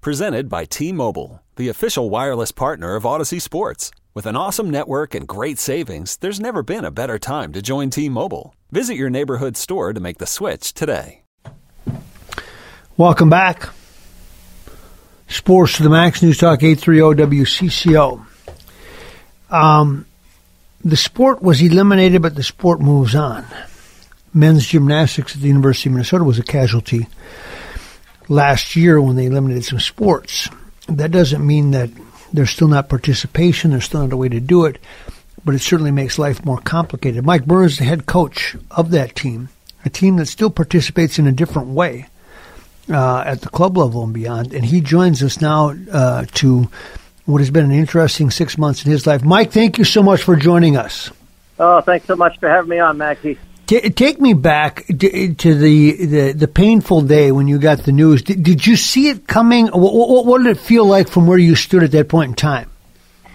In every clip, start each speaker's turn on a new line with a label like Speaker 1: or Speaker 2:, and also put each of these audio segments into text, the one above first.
Speaker 1: Presented by T Mobile, the official wireless partner of Audacy Sports. With an awesome network and great savings, there's never been a better time to join T Mobile. Visit your neighborhood store to make the switch today.
Speaker 2: Welcome back. Sports to the Max News Talk 830 WCCO. Um, the sport was eliminated, but the sport moves on. Men's gymnastics at the University of Minnesota was a casualty last year when they eliminated some sports. That doesn't mean that there's still not participation, there's still not a way to do it, but it certainly makes life more complicated. Mike Burns the head coach of that team, a team that still participates in a different way uh, at the club level and beyond, and he joins us now uh, to what has been an interesting six months in his life. Mike, thank you so much for joining us.
Speaker 3: Oh, thanks so much for having me on, Maxie.
Speaker 2: T- take me back to, to the, the, the painful day when you got the news. Did, did you see it coming? What, what, what, did it feel like from where you stood at that point in time?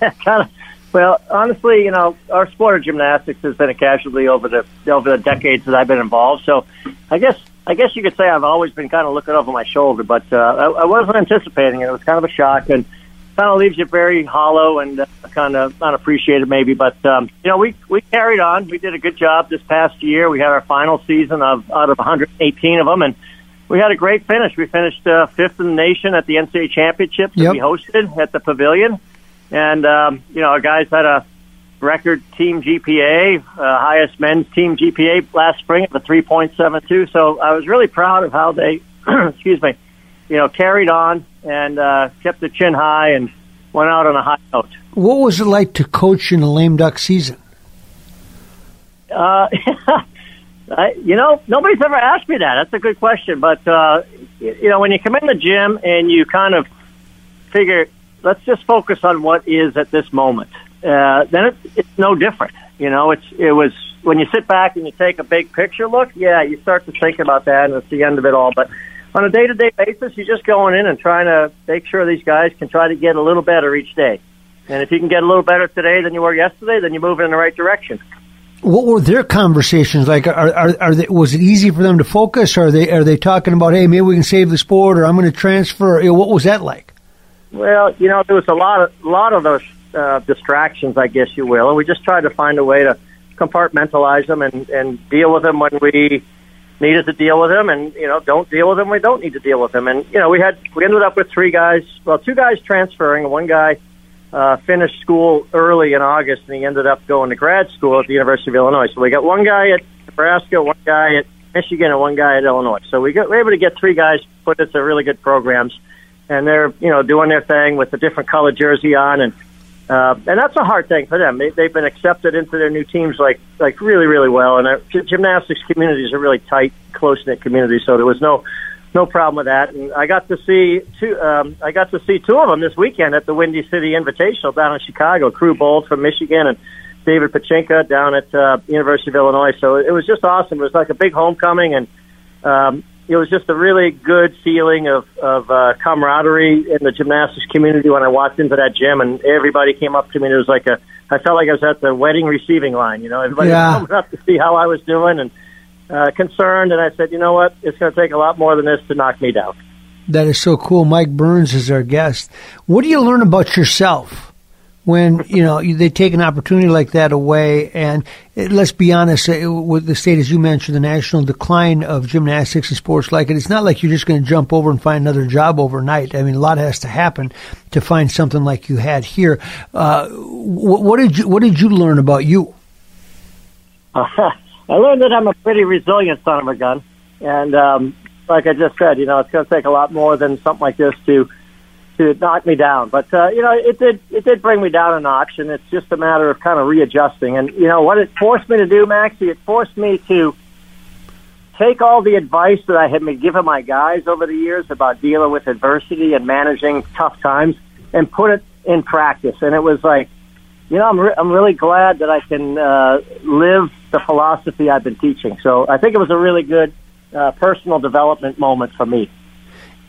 Speaker 3: Well, honestly, you know, our sport of gymnastics has been a casualty over the over the decades that I've been involved. So, I guess I guess you could say I've always been kind of looking over my shoulder, but uh, I, I wasn't anticipating it. It was kind of a shock, and kind of leaves you very hollow and uh, kind of unappreciated maybe. But um, you know, we we carried on. We did a good job this past year. We had our final season of out of 118 of them, and we had a great finish. We finished uh, fifth in the nation at the NCAA championships
Speaker 2: Yep.
Speaker 3: we hosted at the Pavilion, and um, you know, our guys had a record team GPA, uh, highest men's team GPA last spring of a 3.72. So I was really proud of how they, excuse me, you know, carried on and uh, kept the chin high and went out on a high note.
Speaker 2: What was it like to coach in a lame duck season?
Speaker 3: Uh, I, you know, nobody's ever asked me that. That's a good question. But, uh, you, you know, when you come in the gym and you kind of figure, let's just focus on what is at this moment, uh, then it, it's no different. You know, it's, it was, when you sit back and you take a big picture look, yeah, you start to think about that and it's the end of it all. But on a day to day basis, you're just going in and trying to make sure these guys can try to get a little better each day. And if you can get a little better today than you were yesterday, then you're moving in the right direction.
Speaker 2: What were their conversations like? Are, are, are they, was it easy for them to focus? Are they are they talking about, hey, maybe we can save the sport, or I'm going to transfer? You know, what was that like?
Speaker 3: Well, you know, there was a lot of a lot of those uh, distractions, I guess you will, and we just tried to find a way to compartmentalize them and and deal with them when we needed to deal with them, and you know, don't deal with when We don't need to deal with them, and you know, we had we ended up with three guys. Well, two guys transferring, one guy uh, finished school early in August, and he ended up going to grad school at the University of Illinois. So we got one guy at Nebraska, one guy at Michigan, and one guy at Illinois. So we got, we were able to get three guys put into really good programs, and they're you know doing their thing with a different color jersey on, and uh, and that's a hard thing for them. They, they've been accepted into their new teams like like really really well, and our gymnastics community is a really tight, close knit community. So there was no no problem with that. And I got to see two. Um, I got to see two of them this weekend at the Windy City Invitational down in Chicago. Crew Bold from Michigan and David Pachinka down at uh, University of Illinois. So it was just awesome. It was like a big homecoming, and um, it was just a really good feeling of of uh, camaraderie in the gymnastics community when I walked into that gym, and everybody came up to me. and It was like a. I felt like I was at the wedding receiving line. You know, everybody
Speaker 2: Yeah.
Speaker 3: was coming up to see how I was doing and uh, concerned. And I said, you know what, it's going to take a lot more than this to knock me down.
Speaker 2: That is so cool. Mike Burns is our guest. What do you learn about yourself when you know they take an opportunity like that away? And uh, let's be honest, uh, with the state, as you mentioned, the national decline of gymnastics and sports like it, it's not like you're just going to jump over and find another job overnight. I mean, a lot has to happen to find something like you had here. Uh, what, did you What did you learn about you?
Speaker 3: I learned that I'm a pretty resilient son of a gun, and um, like I just said, you know, it's going to take a lot more than something like this to to knock me down. But uh, you know, it did it did bring me down a notch, and it's just a matter of kind of readjusting. And you know what it forced me to do, Maxie? It forced me to take all the advice that I had been giving my guys over the years about dealing with adversity and managing tough times and put it in practice. And it was like, you know, I'm, re- I'm really glad that I can uh, live the philosophy I've been teaching. So I think it was a really good uh, personal development moment for me.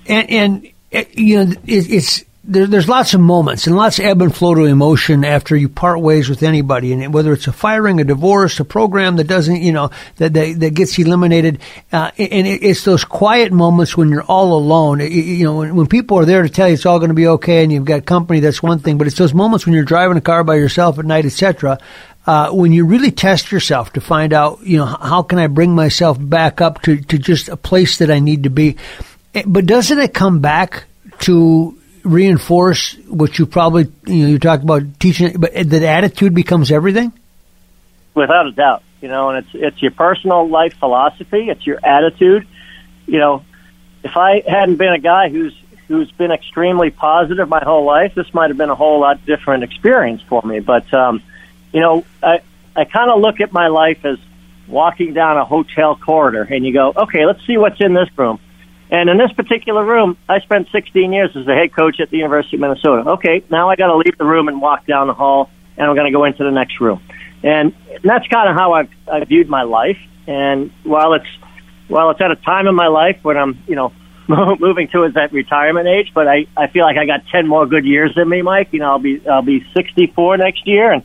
Speaker 2: And, and you know, it, it's there, there's lots of moments and lots of ebb and flow to emotion after you part ways with anybody, and whether it's a firing, a divorce, a program that doesn't, you know, that that, that gets eliminated, uh, and it, it's those quiet moments when you're all alone. It, you know, when, when people are there to tell you it's all going to be okay, and you've got company, that's one thing. But it's those moments when you're driving a car by yourself at night, etc. Uh, when you really test yourself to find out, you know, how can I bring myself back up to, to just a place that I need to be? Eh, but doesn't it come back to reinforce what you probably you know you talked about teaching, but that attitude becomes everything.
Speaker 3: Without a doubt, you know, and it's it's your personal life philosophy, it's your attitude. You know, if I hadn't been a guy who's who's been extremely positive my whole life, this might have been a whole lot different experience for me. But um, you know, I I kind of look at my life as walking down a hotel corridor, and you go, okay, let's see what's in this room. And in this particular room, I spent 16 years as the head coach at the University of Minnesota. Okay, now I got to leave the room and walk down the hall, and I'm going to go into the next room. And that's kind of how I've, I've viewed my life. And while it's while it's at a time in my life when I'm, you know, moving towards that retirement age, but I, I feel like I got 10 more good years in me, Mike. You know, I'll be I'll be 64 next year, and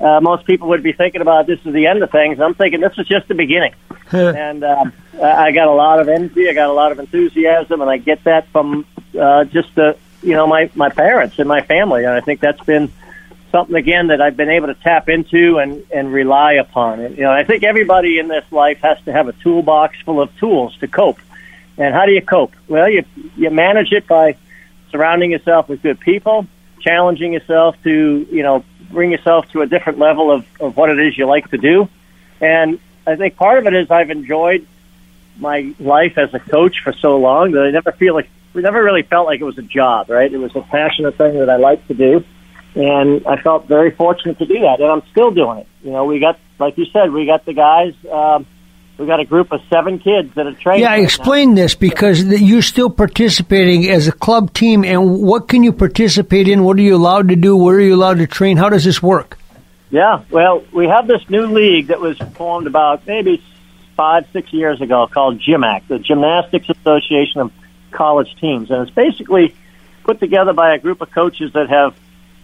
Speaker 3: uh, most people would be thinking about this is the end of things. I'm thinking this is just the beginning. and um, I got a lot of energy, I got a lot of enthusiasm, and I get that from uh, just the you know my my parents and my family, and I think that's been something again that I've been able to tap into and and rely upon. And, you know, I think everybody in this life has to have a toolbox full of tools to cope. And how do you cope? Well, you you manage it by surrounding yourself with good people, challenging yourself to you know bring yourself to a different level of, of what it is you like to do. And I think part of it is I've enjoyed my life as a coach for so long that I never feel like we never really felt like it was a job, right? It was a passionate thing that I like to do. And I felt very fortunate to do that. And I'm still doing it. You know, we got, like you said, we got the guys, um, we got a group of seven kids that are training.
Speaker 2: Yeah,
Speaker 3: right
Speaker 2: explain
Speaker 3: now.
Speaker 2: this because you're still participating as a club team, and what can you participate in? What are you allowed to do? Where are you allowed to train? How does this work?
Speaker 3: Yeah, well, we have this new league that was formed about maybe five, six years ago called GymACT, the Gymnastics Association of College Teams, and it's basically put together by a group of coaches that have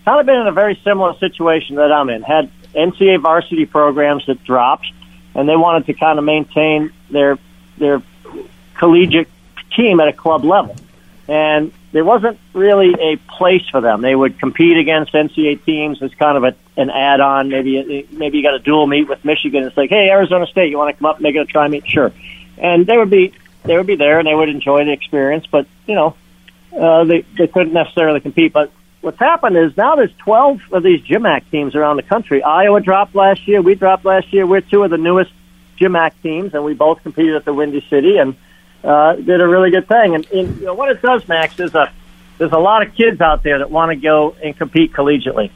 Speaker 3: kind of been in a very similar situation that I'm in. Had NCAA varsity programs that dropped and they wanted to kind of maintain their their collegiate team at a club level. And there wasn't really a place for them. They would compete against NCAA teams as kind of a, an add-on. Maybe maybe you got a dual meet with Michigan. It's like, hey, Arizona State, you want to come up and make it a try meet? Sure. And they would be they would be there and they would enjoy the experience. But you know, uh, they they couldn't necessarily compete. But what's happened is now there's 12 of these GymACT teams around the country. Iowa dropped last year. We dropped last year. We're two of the newest GymACT teams, and we both competed at the Windy City and uh, did a really good thing. And, and you know, what it does, Max, is a there's a lot of kids out there that want to go and compete collegiately.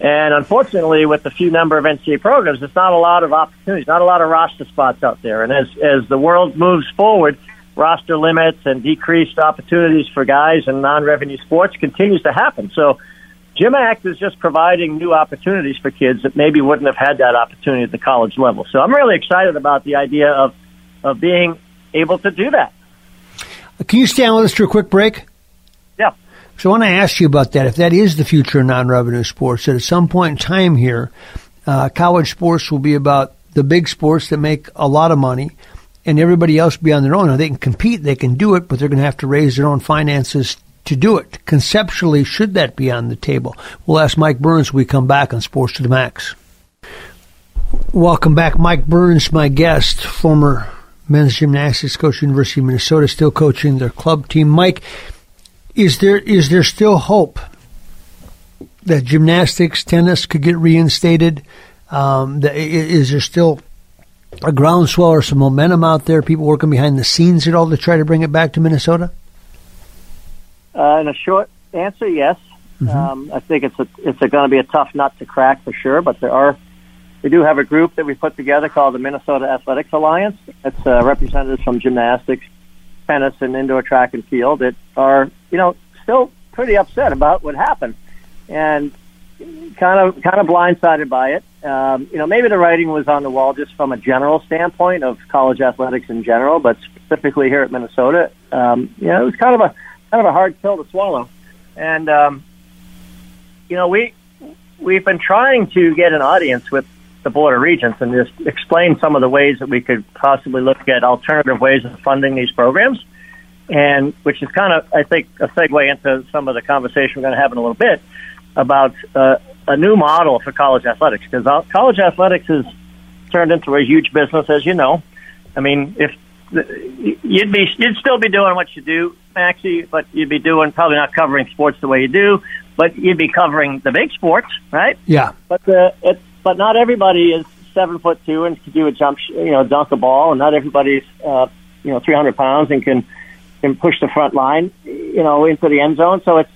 Speaker 3: And unfortunately, with the few number of NCAA programs, there's not a lot of opportunities, not a lot of roster spots out there. And as as the world moves forward, roster limits and decreased opportunities for guys in non-revenue sports continues to happen. So GymACT is just providing new opportunities for kids that maybe wouldn't have had that opportunity at the college level. So I'm really excited about the idea of, of being able to do that.
Speaker 2: Can you stand with us for a quick break?
Speaker 3: Yeah.
Speaker 2: So I want to ask you about that. If that is the future of non-revenue sports, that at some point in time here, uh, college sports will be about the big sports that make a lot of money and everybody else be on their own. Now they can compete, they can do it, but they're going to have to raise their own finances to do it. Conceptually, should that be on the table? We'll ask Mike Burns when we come back on Sports to the Max. Welcome back, Mike Burns, my guest, former men's gymnastics coach, University of Minnesota, still coaching their club team. Mike, is there is there still hope that gymnastics, tennis could get reinstated? Um, is there still a groundswell or some momentum out there? People working behind the scenes at all to try to bring it back to Minnesota?
Speaker 3: Uh, in a short answer, yes. Mm-hmm. Um, I think it's a, it's going to be a tough nut to crack for sure, but there are we do have a group that we put together called the Minnesota Athletics Alliance. It's uh, representatives from gymnastics, tennis, and indoor track and field that are, you know, still pretty upset about what happened, and kind of kind of blindsided by it. Um, you know, maybe the writing was on the wall just from a general standpoint of college athletics in general, but specifically here at Minnesota, um, you know, it was kind of a kind of a hard pill to swallow. And um, you know, we we've been trying to get an audience with the Board of Regents and just explain some of the ways that we could possibly look at alternative ways of funding these programs, and which is kind of, I think, a segue into some of the conversation we're going to have in a little bit about uh, a new model for college athletics because college athletics has turned into a huge business, as you know. I mean, if you'd be you'd still be doing what you do, Maxie, but you'd be doing probably not covering sports the way you do, but you'd be covering the big sports, right?
Speaker 2: Yeah.
Speaker 3: But the it's but not everybody is seven foot two and can do a jump, you know, dunk a ball, and not everybody's uh, you know three hundred pounds and can can push the front line, you know, into the end zone. So it's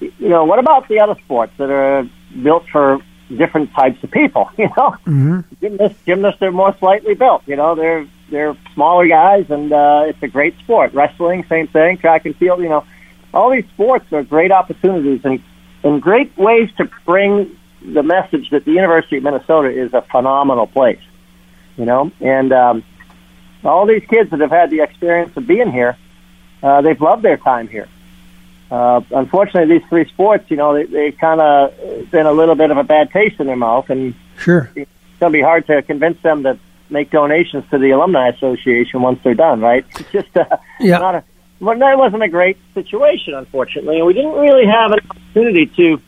Speaker 3: you know, what about the other sports that are built for different types of people? You know, mm-hmm. gymnasts, gymnasts are more slightly built. You know, they're they're smaller guys, and uh, it's a great sport. Wrestling, same thing. Track and field. You know, all these sports are great opportunities and and great ways to bring the message that the University of Minnesota is a phenomenal place. You know, and um, all these kids that have had the experience of being here, uh, they've loved their time here. Uh, unfortunately, these three sports, you know, they, they kind of been a little bit of a bad taste in their mouth, and
Speaker 2: sure,
Speaker 3: it's going to be hard to convince them to make donations to the alumni association once they're done. Right? It's just uh, yeah. not a. Well, that wasn't a great situation, unfortunately, and we didn't really have an opportunity to,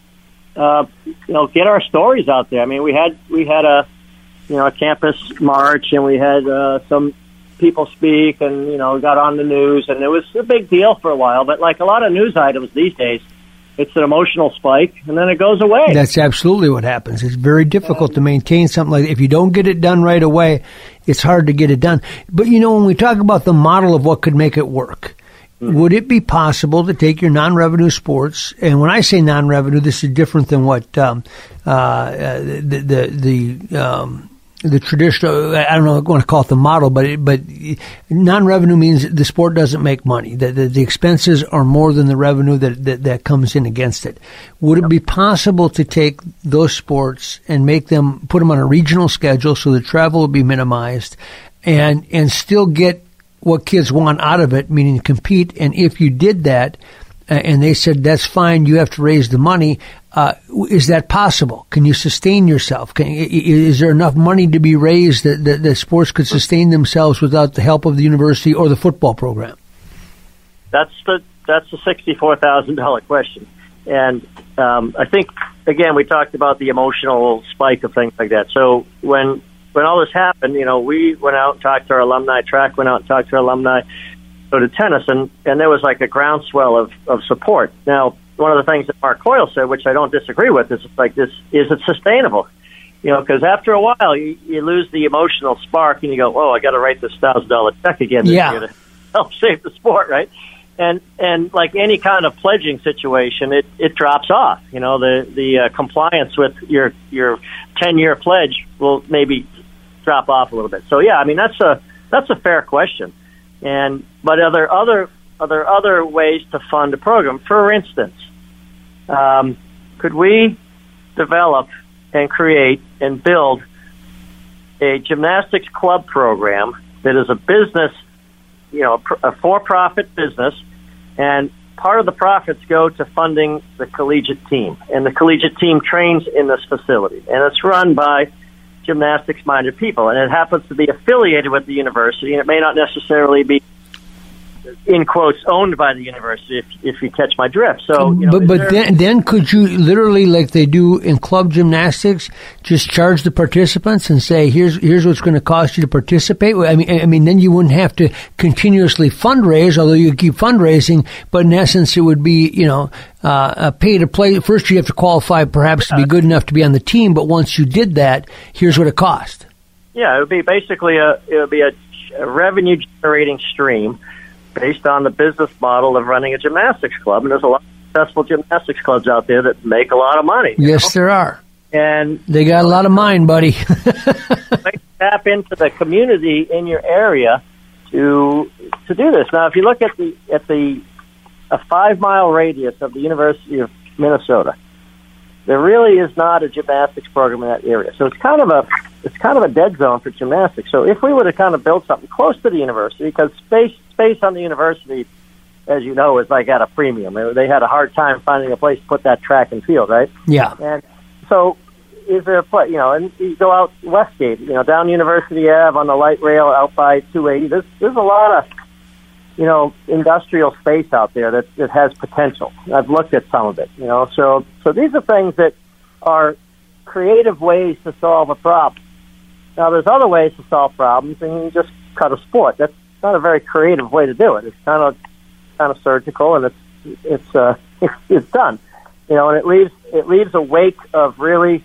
Speaker 3: uh, you know, get our stories out there. I mean, we had we had a, you know, a campus march, and we had uh, some people speak and, you know, got on the news and it was a big deal for a while. But like a lot of news items these days, it's an emotional spike and then it goes away.
Speaker 2: That's absolutely what happens. It's very difficult to maintain something like that. If you don't get it done right away, it's hard to get it done. But you know, when we talk about the model of what could make it work, mm-hmm. would it be possible to take your non-revenue sports, and when I say non-revenue, this is different than what um, uh, uh the the, the um, the traditional, I don't know, I want to call it the model, but but non-revenue means the sport doesn't make money. The, the, the expenses are more than the revenue that, that, that comes in against it. Would it be possible to take those sports and make them, put them on a regional schedule so the travel would be minimized and, and still get what kids want out of it, meaning compete? And if you did that, uh, and they said that's fine. You have to raise the money. Uh, is that possible? Can you sustain yourself? Can, is there enough money to be raised that, that, that sports could sustain themselves without the help of the university or the football program?
Speaker 3: That's the that's the sixty four thousand dollar question, and um, I think again we talked about the emotional spike of things like that. So when when all this happened, you know, we went out and talked to our alumni. Track went out and talked to our alumni go to tennis, and and there was like a groundswell of of support. Now, one of the things that Mark Coyle said, which I don't disagree with, is like this: is it sustainable? You know, because after a while, you, you lose the emotional spark, and you go, "Oh, I got to write this thousand dollar check again this
Speaker 2: yeah.
Speaker 3: year to help save the sport," right? And and like any kind of pledging situation, it it drops off. You know, the the uh, compliance with your your ten year pledge will maybe drop off a little bit. So yeah, I mean that's a that's a fair question. And but are there other are there other ways to fund a program? For instance, um, could we develop and create and build a gymnastics club program that is a business, you know, a for-profit business, and part of the profits go to funding the collegiate team, and the collegiate team trains in this facility, and it's run by gymnastics minded people. And it happens to be affiliated with the university, and it may not necessarily be in quotes owned by the university if, if you catch my drift. So you know,
Speaker 2: but but there, then, then could you literally like they do in club gymnastics just charge the participants and say here's here's what's going to cost you to participate i mean i mean then you wouldn't have to continuously fundraise although you keep fundraising but in essence it would be you know uh, a pay to play. First you have to qualify perhaps to be good enough to be on the team but once you did that here's what it cost.
Speaker 3: Yeah it would be basically a it would be a, a revenue generating stream based on the business model of running a gymnastics club. And there's a lot of successful gymnastics clubs out there that make a lot of money.
Speaker 2: Yes, know? there are.
Speaker 3: and
Speaker 2: They got a lot of mind, buddy.
Speaker 3: tap into the community in your area to to do this. Now, if you look at the at the a five mile radius of the University of Minnesota, there really is not a gymnastics program in that area. So it's kind of a it's kind of a dead zone for gymnastics. So if we were to kind of build something close to the university, because space space on the university, as you know, is like at a premium. They- had a hard time finding a place to put that track and field, right?
Speaker 2: yeah.
Speaker 3: And so, is there a place, you know, and you go out Westgate, you know, down University Ave on the light rail out by 280. There's there's a lot of, you know, industrial space out there that that has potential. I've looked at some of it, you know. So so these are things that are creative ways to solve a problem. Now, there's other ways to solve problems, and you just cut a sport. That's not a very creative way to do it. It's kind of kind of surgical, and it's it's uh, it's, done. You know, and it leaves it leaves a wake of really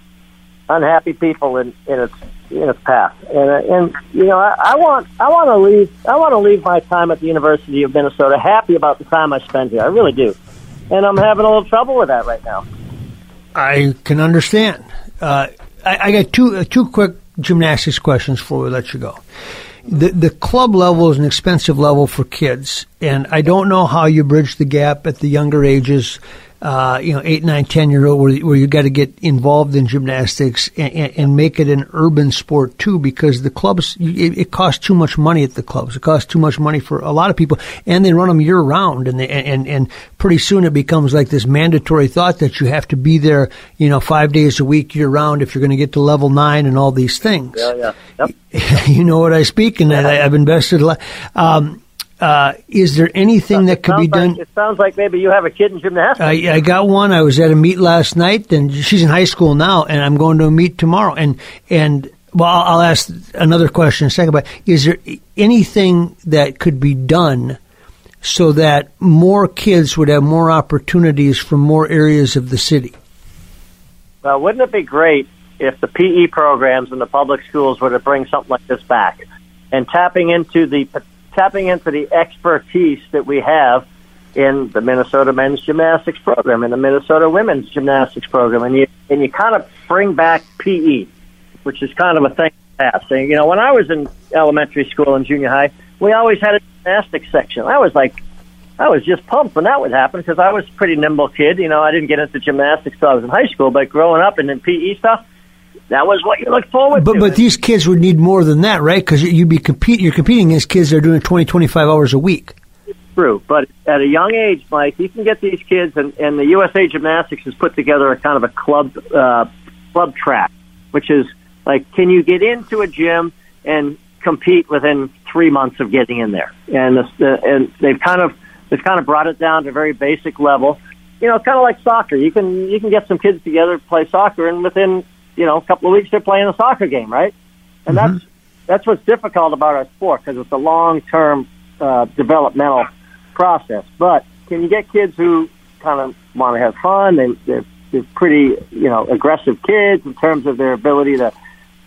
Speaker 3: unhappy people in, in its in its path. And uh, and you know, I, I want I want to leave I want to leave my time at the University of Minnesota happy about the time I spent here. I really do, and I'm having a little trouble with that right now.
Speaker 2: I can understand. Uh, I, I got two uh, two quick gymnastics questions before we let you go. The the club level is an expensive level for kids, and I don't know how you bridge the gap at the younger ages. Uh, you know, eight, nine, ten year old, where, where you got to get involved in gymnastics and, and, and make it an urban sport too, because the clubs it, it costs too much money at the clubs. It costs too much money for a lot of people, and they run them year round, and they, and and pretty soon it becomes like this mandatory thought that you have to be there, you know, five days a week year round if you're going to get to level nine and all these things.
Speaker 3: Yeah, yeah, yep.
Speaker 2: you know what I speak, and I, I've invested a lot. Um, uh, is there anything that could be
Speaker 3: like-
Speaker 2: done?
Speaker 3: it sounds like maybe you have a kid in gymnastics.
Speaker 2: I, I got one. I was at a meet last night, and she's in high school now, and I'm going to a meet tomorrow. And and well, I'll, I'll ask another question in a second. But is there anything that could be done so that more kids would have more opportunities from more areas of the city?
Speaker 3: Well, wouldn't it be great if the PE programs in the public schools were to bring something like this back and tapping into the tapping into the expertise that we have in the Minnesota men's gymnastics program and the Minnesota women's gymnastics program, and you and you kind of bring back PE, which is kind of a thing. Past. You know, when I was in elementary school and junior high, we always had a gymnastics section. I was like, I was just pumped when that would happen because I was a pretty nimble kid. You know, I didn't get into gymnastics till I was in high school, but growing up and in PE stuff, that was what you looked forward
Speaker 2: But
Speaker 3: to.
Speaker 2: but but these kids would need more than that, right? Because you'd be compete. You're competing against kids that are doing 20, 25 hours a week.
Speaker 3: true. But at a young age, Mike, you can get these kids, and, and the USA Gymnastics has put together a kind of a club uh, club track, which is like, can you get into a gym and compete within three months of getting in there? And the, the, and they've kind of they've kind of brought it down to a very basic level. You know, kind of like soccer. You can you can get some kids together to play soccer, and within you know a couple of weeks they're playing a soccer game, right? And that's that's what's difficult about our sport because it's a long term uh, developmental process. But can you get kids who kind of want to have fun? They, they're, they're pretty, you know, aggressive kids in terms of their ability to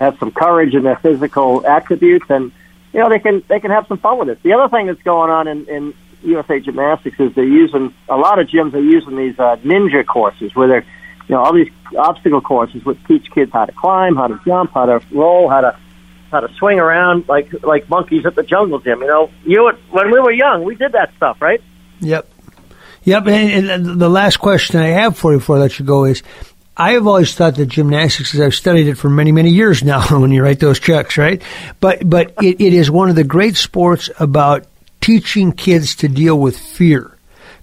Speaker 3: have some courage in their physical attributes, and you know they can they can have some fun with it. The other thing that's going on in, in USA Gymnastics is they're using a lot of gyms are using these uh, ninja courses where they're you know all these obstacle courses which teach kids how to climb, how to jump, how to roll, how to how to swing around like like monkeys at the jungle gym. You know, you when we were young, we did that stuff, right?
Speaker 2: Yep. Yep. And, and the last question I have for you before I let you go is I have always thought that gymnastics, as I've studied it for many, many years now, when you write those checks, right? But, but it, it is one of the great sports about teaching kids to deal with fear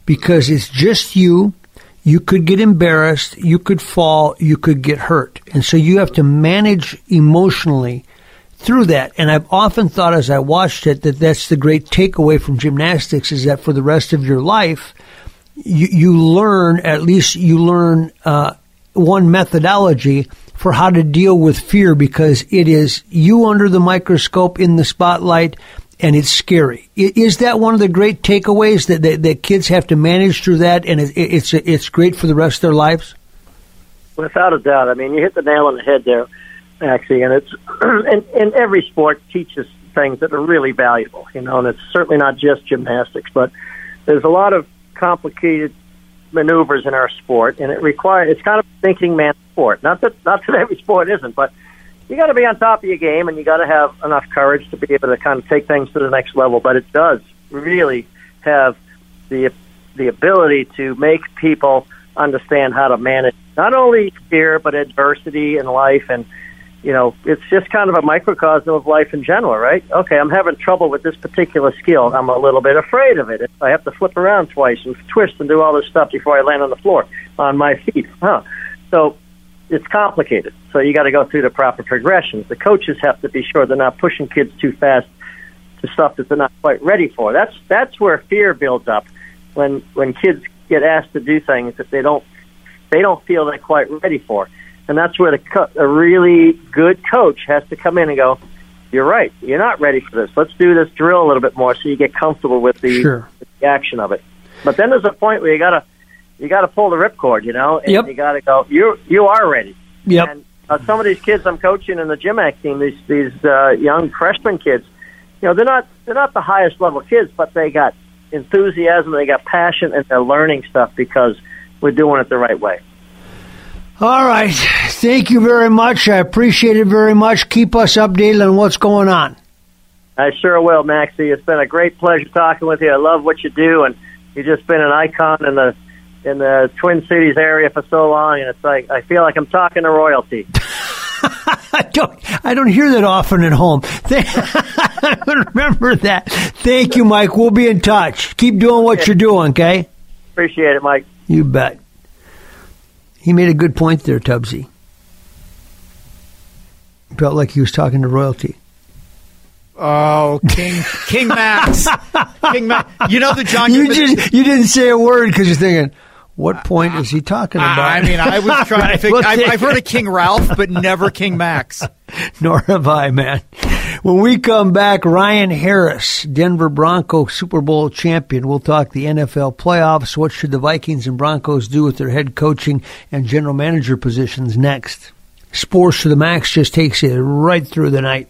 Speaker 2: because it's just you. You could get embarrassed. You could fall. You could get hurt. And so you have to manage emotionally through that. And I've often thought as I watched it that that's the great takeaway from gymnastics is that for the rest of your life, you, you learn, at least you learn, uh, one methodology for how to deal with fear because it is you under the microscope in the spotlight and it's scary. Is that one of the great takeaways that, that, that kids have to manage through that and it, it's, it's great for the rest of their lives?
Speaker 3: Without a doubt. I mean, you hit the nail on the head there, actually. And it's and, and every sport teaches things that are really valuable, you know. And it's certainly not just gymnastics, but there's a lot of complicated maneuvers in our sport, and it requires it's kind of a thinking man's sport. Not that not that every sport isn't, but you got to be on top of your game, and you got to have enough courage to be able to kind of take things to the next level. But it does really have the the ability to make people understand how to manage not only fear but adversity in life. And you know it's just kind of a microcosm of life in general right? Okay i'm having trouble with this particular skill. I'm a little bit afraid of it. I have to flip around twice and twist and do all this stuff before i land on the floor on my feet huh? So it's complicated so you got to go through the proper progressions the coaches have to be sure they're not pushing kids too fast to stuff that they're not quite ready for that's that's where fear builds up when when kids get asked to do things that they don't they don't feel they're quite ready for, and that's where the co- a really good coach has to come in and go. You're right. You're not ready for this. Let's do this drill a little bit more so you get comfortable with the,
Speaker 2: Sure.
Speaker 3: with the action of it. But then there's a point where you gotta you gotta pull the ripcord, you know, and
Speaker 2: Yep.
Speaker 3: you gotta go. You you are ready.
Speaker 2: Yep.
Speaker 3: And uh, some of these kids I'm coaching in the GymACT team, these these uh, young freshman kids, you know, they're not they're not the highest level kids, but they got enthusiasm, they got passion, and they're learning stuff because we're doing it the right way.
Speaker 2: All right. Thank you very much. I appreciate it very much. Keep us updated on what's going on.
Speaker 3: I sure will, Maxie. It's been a great pleasure talking with you. I love what you do, and you've just been an icon in the in the Twin Cities area for so long. And it's like I feel like I'm talking to royalty.
Speaker 2: I don't. I don't hear that often at home. I remember that. Thank you, Mike. We'll be in touch. Keep doing what you're doing. Okay.
Speaker 3: Appreciate it, Mike.
Speaker 2: You bet. He made a good point there, Tubbsy. Felt like he was talking to royalty.
Speaker 4: Oh, King King Max, King Max. You know the John.
Speaker 2: You
Speaker 4: Goodman-
Speaker 2: just you didn't say a word because you're thinking, what point is he talking about?
Speaker 4: I, I mean, I was trying
Speaker 2: Right,
Speaker 4: to figure.
Speaker 2: well,
Speaker 4: I've, I've heard of King Ralph, but never King Max.
Speaker 2: Nor have I, man. When we come back, Ryan Harris, Denver Bronco Super Bowl champion. We'll talk the NFL playoffs. What should the Vikings and Broncos do with their head coaching and general manager positions next? Sports to the Max just takes you right through the night.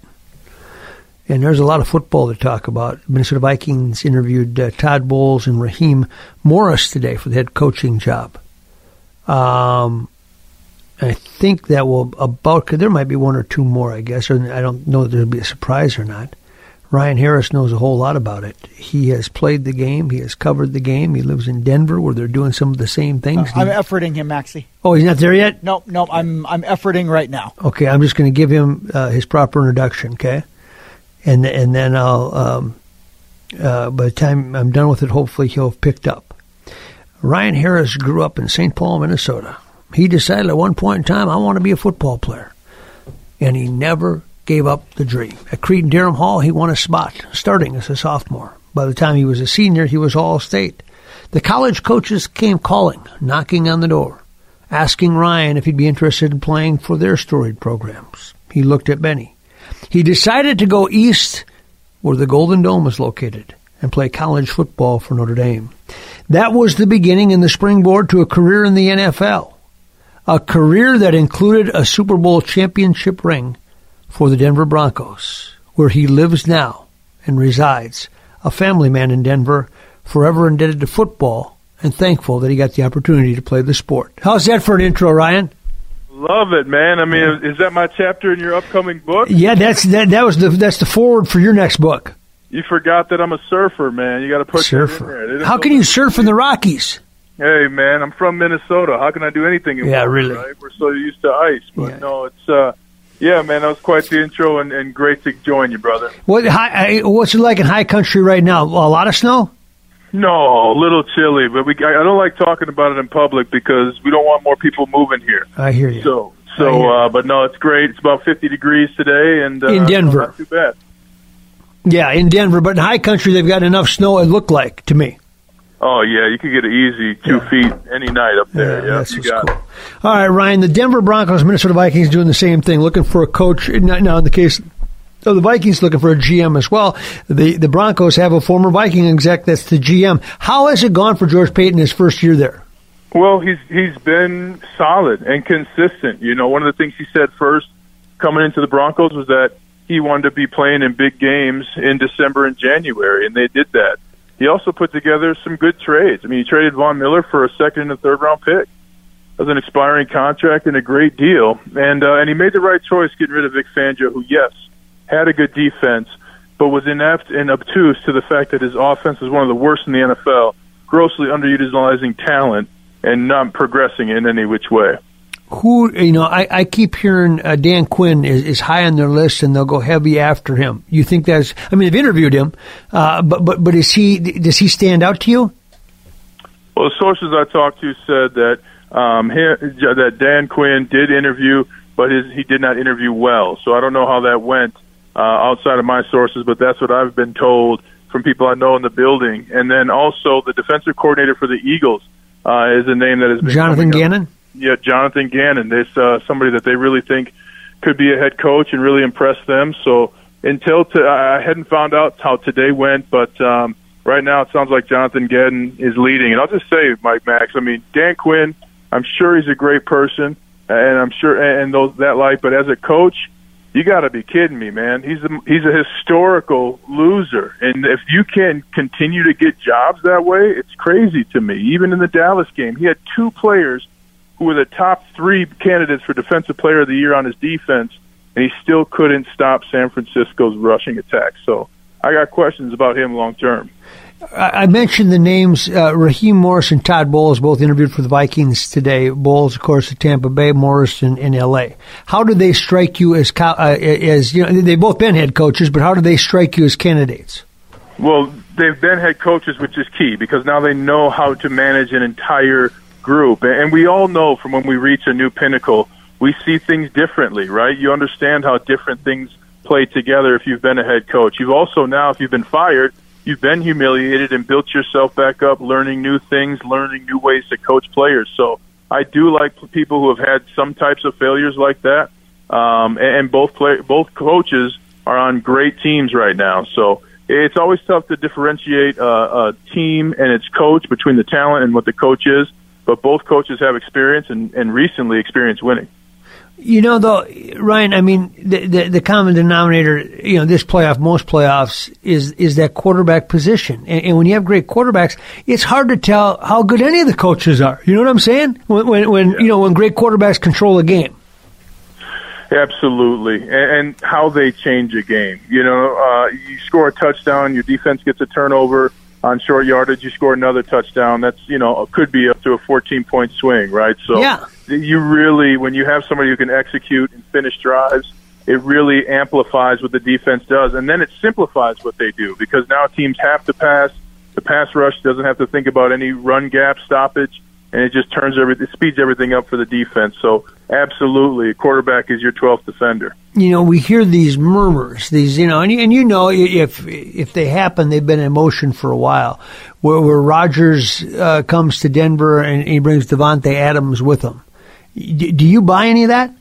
Speaker 2: And there's a lot of football to talk about. Minnesota Vikings interviewed uh, Todd Bowles and Raheem Morris today for the head coaching job. Um, I think that will about. Cause there might be one or two more, I guess. Or I don't know if there'll be a surprise or not. Ryan Harris knows a whole lot about it. He has played the game. He has covered the game. He lives in Denver, where they're doing some of the same things.
Speaker 4: I'm efforting him, Maxie.
Speaker 2: oh, he's not there yet.
Speaker 4: No, no, I'm I'm efforting right now.
Speaker 2: Okay, I'm just going to give him uh, his proper introduction. Okay, and and then I'll. Um, uh, by the time I'm done with it, hopefully he'll have picked up. Ryan Harris grew up in St. Paul, Minnesota. He decided at one point in time, I want to be a football player, and he never gave up the dream. At Cretin-Derham Hall, he won a spot starting as a sophomore. By the time he was a senior, he was all state. The college coaches came calling, knocking on the door, asking Ryan if he'd be interested in playing for their storied programs. He looked at many. He decided to go east where the Golden Dome is located and play college football for Notre Dame. That was the beginning and the springboard to a career in the NFL. A career that included a Super Bowl championship ring for the Denver Broncos, where he lives now and resides, a family man in Denver, forever indebted to football and thankful that he got the opportunity to play the sport. How's that for an intro, Ryan?
Speaker 5: Love it, man. I mean, is that my chapter in your upcoming book?
Speaker 2: Yeah, that's that. That was the that's the foreword for your next book.
Speaker 5: You forgot that I'm a surfer, man. You got to put that in there.
Speaker 2: Surfer. How can you surf in the Rockies?
Speaker 5: Hey, man, I'm from Minnesota. How can I do anything? In
Speaker 2: Yeah,
Speaker 5: water,
Speaker 2: really.
Speaker 5: Right? We're so used to ice, but
Speaker 2: Yeah.
Speaker 5: no, it's uh, yeah, man. That was quite the intro, and, and great to join you, brother.
Speaker 2: What high, what's it like in high country right now? A lot of snow.
Speaker 5: No, a little chilly, but we I don't like talking about it in public because we don't want more people moving here.
Speaker 2: I hear you.
Speaker 5: So, so, uh, but no, it's great. It's about 50 degrees today, and uh,
Speaker 2: In Denver.
Speaker 5: not too bad.
Speaker 2: yeah, in Denver, but in high country they've got enough snow. It looked like to me.
Speaker 5: Oh yeah, you could get an easy two feet any night up there. Yeah,
Speaker 2: that's
Speaker 5: you got
Speaker 2: cool.
Speaker 5: it.
Speaker 2: All right, Ryan. The Denver Broncos, Minnesota Vikings doing the same thing, looking for a coach. Now in the case of the Vikings, looking for a GM as well. The the Broncos have a former Viking exec that's the GM. How has it gone for George Paton his first year there?
Speaker 5: Well, he's he's been solid and consistent. You know, one of the things he said first coming into the Broncos was that he wanted to be playing in big games in December and January, and they did that. He also put together some good trades. I mean, he traded Von Miller for a second and a third round pick. as an expiring contract and a great deal. And uh, and he made the right choice getting rid of Vic Fangio, who yes had a good defense, but was inept and obtuse to the fact that his offense is one of the worst in the NFL, grossly underutilizing talent and not progressing in any which way.
Speaker 2: Who you know? I, I keep hearing uh, Dan Quinn is, is high on their list, and they'll go heavy after him. You think that's? I mean, they've interviewed him, uh, but but but is he? Does he stand out to you?
Speaker 5: Well, the sources I talked to said that um, he, that Dan Quinn did interview, but his, he did not interview well. So I don't know how that went uh, outside of my sources, but that's what I've been told from people I know in the building. And then also the defensive coordinator for the Eagles uh, is a name that has been
Speaker 2: Jonathan Gannon.
Speaker 5: Yeah, Jonathan Gannon. This uh, somebody that they really think could be a head coach and really impress them. So until t- I hadn't found out how today went, but um, right now it sounds like Jonathan Gannon is leading. And I'll just say, Mike Max, I mean Dan Quinn. I'm sure he's a great person, and I'm sure and those that light. But as a coach, you got to be kidding me, man. He's a, he's a historical loser, and if you can continue to get jobs that way, it's crazy to me. Even in the Dallas game, he had two players who were the top three candidates for Defensive Player of the Year on his defense, and he still couldn't stop San Francisco's rushing attack. So I got questions about him long term.
Speaker 2: I mentioned the names uh, Raheem Morris and Todd Bowles, both interviewed for the Vikings today. Bowles, of course, at Tampa Bay, Morris in, in L.A. How do they strike you as uh, as you know? They've both been head coaches, but how do they strike you as candidates?
Speaker 5: Well, they've been head coaches, which is key because now they know how to manage an entire group, and we all know from when we reach a new pinnacle, we see things differently, right? You understand how different things play together if you've been a head coach. You've also now, if you've been fired you've been humiliated and built yourself back up, learning new things, learning new ways to coach players. So I do like people who have had some types of failures like that. Um, and both play, both coaches are on great teams right now. So it's always tough to differentiate a, a team and its coach between the talent and what the coach is. But both coaches have experience and, and recently experienced winning.
Speaker 2: You know, though, Ryan. I mean, the, the, the common denominator, you know, this playoff, most playoffs, is is that quarterback position. And, and, when you have great quarterbacks, it's hard to tell how good any of the coaches are. You know what I'm saying? When when, when you know when great quarterbacks control a game.
Speaker 5: Absolutely, and, and how they change a game. You know, uh, you score a touchdown, your defense gets a turnover on short yardage, you score another touchdown. That's you know could be up to a 14 point swing, right? So
Speaker 2: yeah.
Speaker 5: You really, when you have somebody who can execute and finish drives, it really amplifies what the defense does, and then it simplifies what they do because now teams have to pass. The pass rush doesn't have to think about any run gap stoppage and it just turns everything, speeds everything up for the defense. So absolutely, quarterback is your 12th defender.
Speaker 2: You know, we hear these murmurs, these you know, and you, and you know if if they happen, they've been in motion for a while. Where, where Rodgers uh, comes to Denver and he brings Davante Adams with him. Do you buy any of that?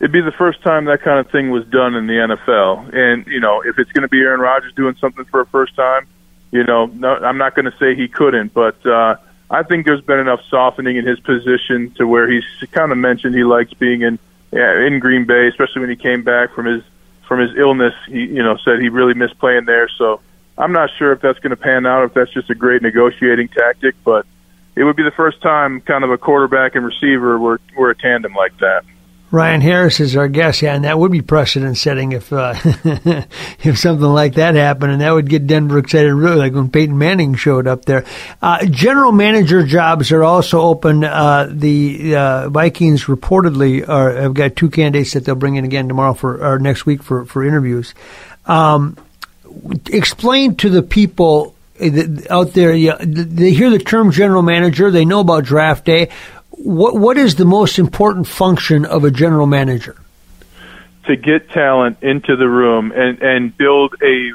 Speaker 5: It'd be the first time that kind of thing was done in the NFL, and you know, if it's going to be Aaron Rodgers doing something for a first time, you know, no, I'm not going to say he couldn't, but. uh I think there's been enough softening in his position to where he's kind of mentioned he likes being in yeah, in Green Bay, especially when he came back from his from his illness. He you know said he really missed playing there. So I'm not sure if that's going to pan out, if that's just a great negotiating tactic, but it would be the first time kind of a quarterback and receiver were were a tandem like that.
Speaker 2: Ryan Harris is our guest, yeah, and that would be precedent setting if uh, if something like that happened, and that would get Denver excited, really, like when Peyton Manning showed up there. Uh, general manager jobs are also open. Uh, the uh, Vikings reportedly are, have got two candidates that they'll bring in again tomorrow for or next week for for interviews. Um, explain to the people out there, they hear the term general manager, they know about draft day what what is the most important function of a general manager?
Speaker 5: To get talent into the room and and build a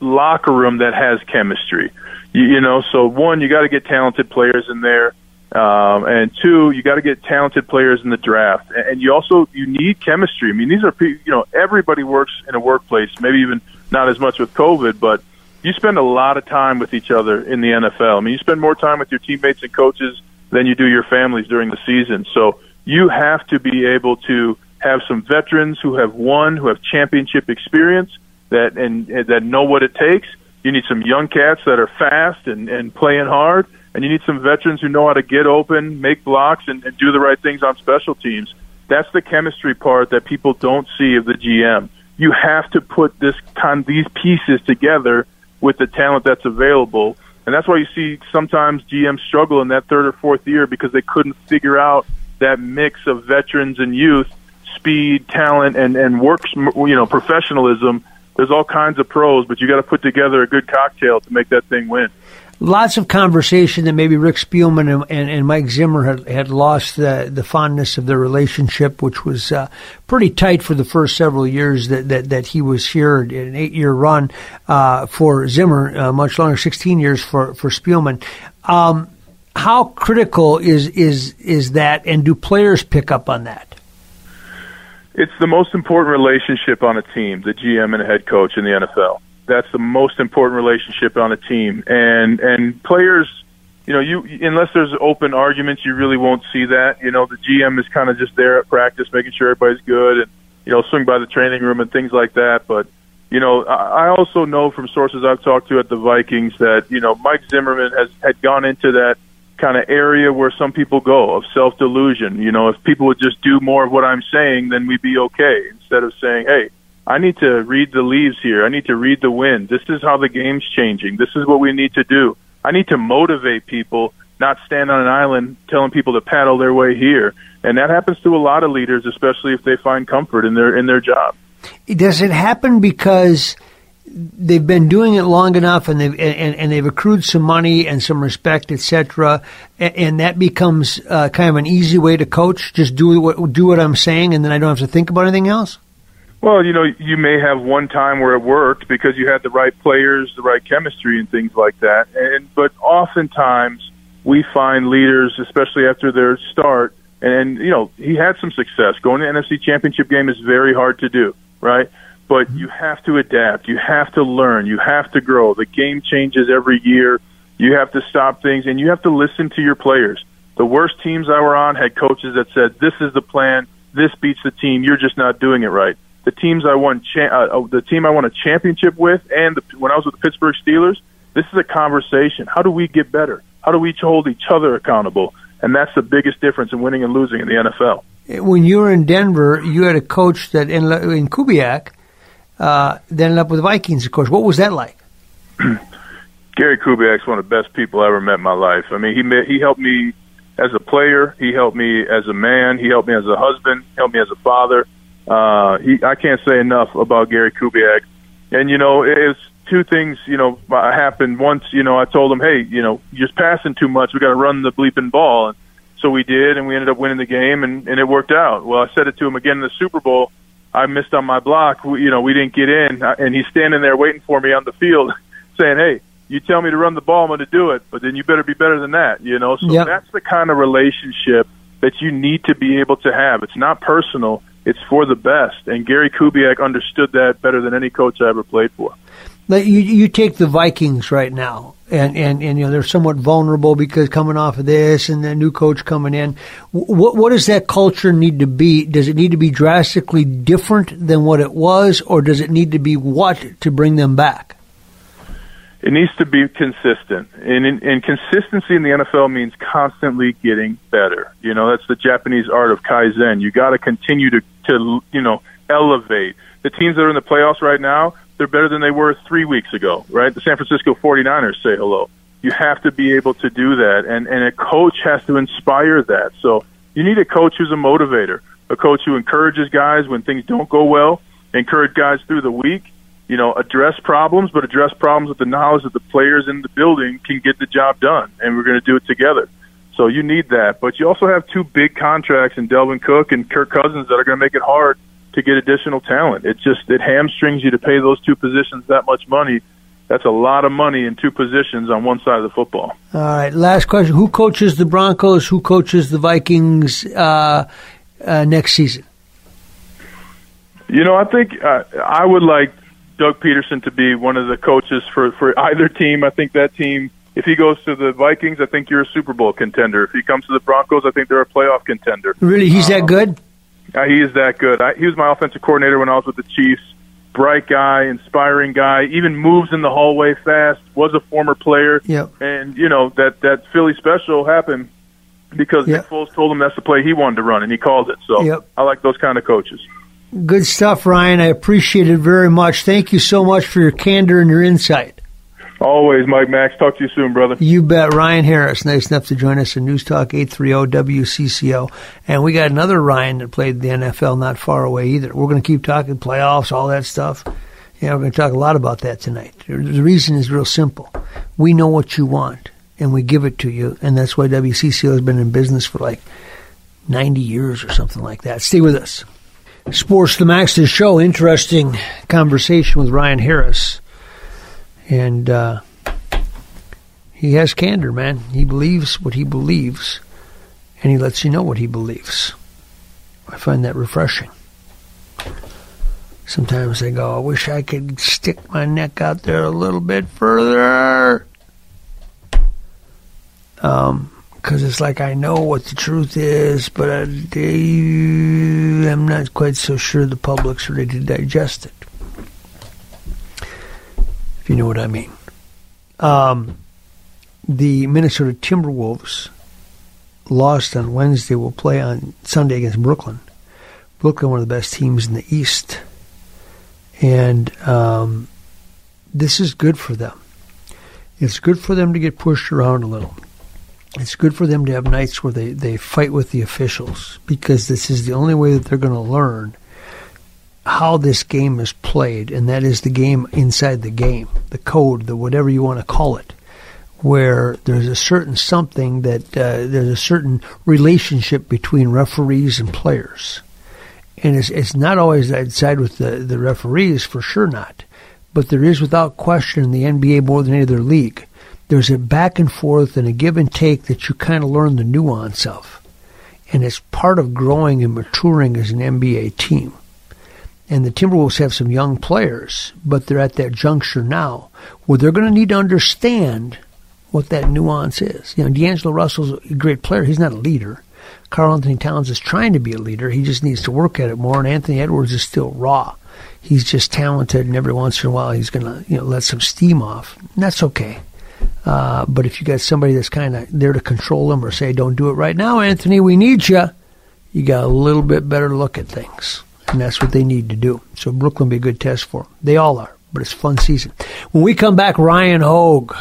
Speaker 5: locker room that has chemistry. You, you know, so one, you got to get talented players in there, um, and two, you got to get talented players in the draft, and you also you need chemistry. I mean, these are you know everybody works in a workplace, maybe even not as much with COVID, but you spend a lot of time with each other in the NFL. I mean, you spend more time with your teammates and coaches than you do your families during the season. So you have to be able to have some veterans who have won, who have championship experience that and, and that know what it takes. You need some young cats that are fast and, and playing hard, and you need some veterans who know how to get open, make blocks, and, and do the right things on special teams. That's the chemistry part that people don't see of the GM. You have to put this kind these pieces together with the talent that's available, and that's why you see sometimes GMs struggle in that third or fourth year because they couldn't figure out that mix of veterans and youth, speed, talent, and and works you know professionalism. There's all kinds of pros, but you got to put together a good cocktail to make that thing win
Speaker 2: lots of conversation that maybe Rick Spielman and, and, and Mike Zimmer had, had lost the, the fondness of their relationship, which was uh, pretty tight for the first several years that, that, that he was here, an eight year run uh, for Zimmer, uh, much longer, 16 years for, for Spielman. Um, how critical is, is, is that, and do players pick up on that?
Speaker 5: It's the most important relationship on a team, the GM and the head coach in the NFL that's the most important relationship on a team. And and players, you know, you unless there's open arguments, you really won't see that. You know, the GM is kind of just there at practice, making sure everybody's good, and you know, swing by the training room and things like that. But you know, I also know from sources I've talked to at the Vikings that you know Mike Zimmerman has had gone into that kind of area where some people go of self delusion. You know, if people would just do more of what I'm saying, then we'd be okay. Instead of saying, hey I need to read the leaves here. I need to read the wind. This is how the game's changing. This is what we need to do. I need to motivate people, not stand on an island telling people to paddle their way here. And that happens to a lot of leaders, especially if they find comfort in their in their job.
Speaker 2: Does it happen because they've been doing it long enough and they've and, and they've accrued some money and some respect, etc., and, and that becomes uh, kind of an easy way to coach? Just do what do what I'm saying, and then I don't have to think about anything else.
Speaker 5: Well, you know, you may have one time where it worked because you had the right players, the right chemistry, and things like that. And but oftentimes we find leaders, especially after their start, and you know, he had some success. Going to NFC Championship game is very hard to do, right? But mm-hmm. you have to adapt. You have to learn. You have to grow. The game changes every year. You have to stop things, and you have to listen to your players. The worst teams I were on had coaches that said, "This is the plan. This beats the team. You're just not doing it right." The teams I won, cha- uh, uh, the team I won a championship with, and the, when I was with the Pittsburgh Steelers, this is a conversation. How do we get better? How do we hold each other accountable? And that's the biggest difference in winning and losing in the NFL.
Speaker 2: When you were in Denver, you had a coach that in, in Kubiak uh, that ended up with the Vikings, of course. What was that like?
Speaker 5: Gary Kubiak's one of the best people I ever met in my life. I mean, he met, he helped me as a player. He helped me as a man. He helped me as a husband. Helped me as a father. Uh, he, I can't say enough about Gary Kubiak. And, you know, it's two things, you know, happened. Once, you know, I told him, hey, you know, you're just passing too much. We got to run the bleeping ball. And so we did, and we ended up winning the game, and, and it worked out. Well, I said it to him again in the Super Bowl. I missed on my block. We, you know, we didn't get in, and he's standing there waiting for me on the field, saying, "Hey, you tell me to run the ball, I'm going to do it, but then you better be better than that." You know, so yep. that's the kind of relationship that you need to be able to have. It's not personal it's for the best. And Gary Kubiak understood that better than any coach I ever played for.
Speaker 2: You, you take the Vikings right now, and, and, and you know they're somewhat vulnerable because coming off of this and the new coach coming in. What what does that culture need to be? Does it need to be drastically different than what it was, or does it need to be what to bring them back?
Speaker 5: It needs to be consistent, and, and consistency in the NFL means constantly getting better. You know, that's the Japanese art of kaizen. You got to continue to to you know elevate. The teams that are in the playoffs right now, they're better than they were three weeks ago. Right? The San Francisco 49ers say hello. You have to be able to do that, and and a coach has to inspire that. So you need a coach who's a motivator, a coach who encourages guys when things don't go well, encourage guys through the week you know, address problems, but address problems with the knowledge that the players in the building can get the job done, and we're going to do it together. So you need that, but you also have two big contracts in Dalvin Cook and Kirk Cousins that are going to make it hard to get additional talent. It just it hamstrings you to pay those two positions that much money. That's a lot of money in two positions on one side of the football.
Speaker 2: All right, last question: Who coaches the Broncos? Who coaches the Vikings uh, uh, next season?
Speaker 5: You know, I think uh, I would like Doug Pederson to be one of the coaches for for either team. I think that team. If he goes to the Vikings, I think you're a Super Bowl contender. If he comes to the Broncos, I think they're a playoff contender.
Speaker 2: Really, he's um, that good.
Speaker 5: Uh, he is that good. I, he was my offensive coordinator when I was with the Chiefs. bright guy, inspiring guy, even moves in the hallway fast, was a former player.
Speaker 2: Yep.
Speaker 5: And, you know, that, that Philly special happened because
Speaker 2: Yep.
Speaker 5: Nick Foles told him that's the play he wanted to run, and he called it. So
Speaker 2: Yep.
Speaker 5: I like those kind of coaches.
Speaker 2: Good stuff, Ryan. I appreciate it very much. Thank you so much for your candor and your insight.
Speaker 5: Always, Mike Max. Talk to you soon, brother.
Speaker 2: You bet. Ryan Harris, nice enough to join us in News Talk 830 WCCO. And we got another Ryan that played the NFL not far away either. We're going to keep talking playoffs, all that stuff. Yeah, we're going to talk a lot about that tonight. The reason is real simple. We know what you want, and we give it to you. And that's why WCCO has been in business for like 90 years or something like that. Stay with us. Sports the Max, the show. Interesting conversation with Ryan Harris. And, uh, he has candor, man. He believes what he believes, and he lets you know what he believes. I find that refreshing. Sometimes I go, I wish I could stick my neck out there a little bit further. Um, because it's like I know what the truth is, but I, I'm not quite so sure the public's ready to digest it. If you know what I mean. Um, the Minnesota Timberwolves lost on Wednesday. Will play on Sunday against Brooklyn. Brooklyn, one of the best teams in the East, and um, this is good for them. It's good for them to get pushed around a little. It's good for them to have nights where they, they fight with the officials because this is the only way that they're going to learn how this game is played, and that is the game inside the game, the code, the whatever you want to call it where there's a certain something that uh, there's a certain relationship between referees and players. And it's, it's not always I'd side with the, the referees, for sure not. But there is, without question, in the NBA more than any other league, there's a back and forth and a give and take that you kind of learn the nuance of. And it's part of growing and maturing as an NBA team. And the Timberwolves have some young players, but they're at that juncture now where they're going to need to understand what that nuance is. You know, D'Angelo Russell's a great player. He's not a leader. Karl Anthony Towns is trying to be a leader. He just needs to work at it more. And Anthony Edwards is still raw. He's just talented, and every once in a while he's going to you know let some steam off. And that's okay. Uh, but if you got somebody that's kind of there to control them or say, "Don't do it right now, Anthony. We need you," you got a little bit better look at things, and that's what they need to do. So Brooklyn be a good test for them. They all are, but it's fun season. When we come back, Ryan Hoag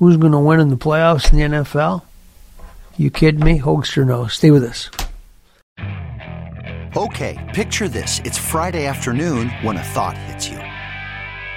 Speaker 2: who's going to win in the playoffs in the NFL? You kidding me? Hoaxer knows. Stay with us.
Speaker 6: Okay, picture this. It's Friday afternoon when a thought hits you.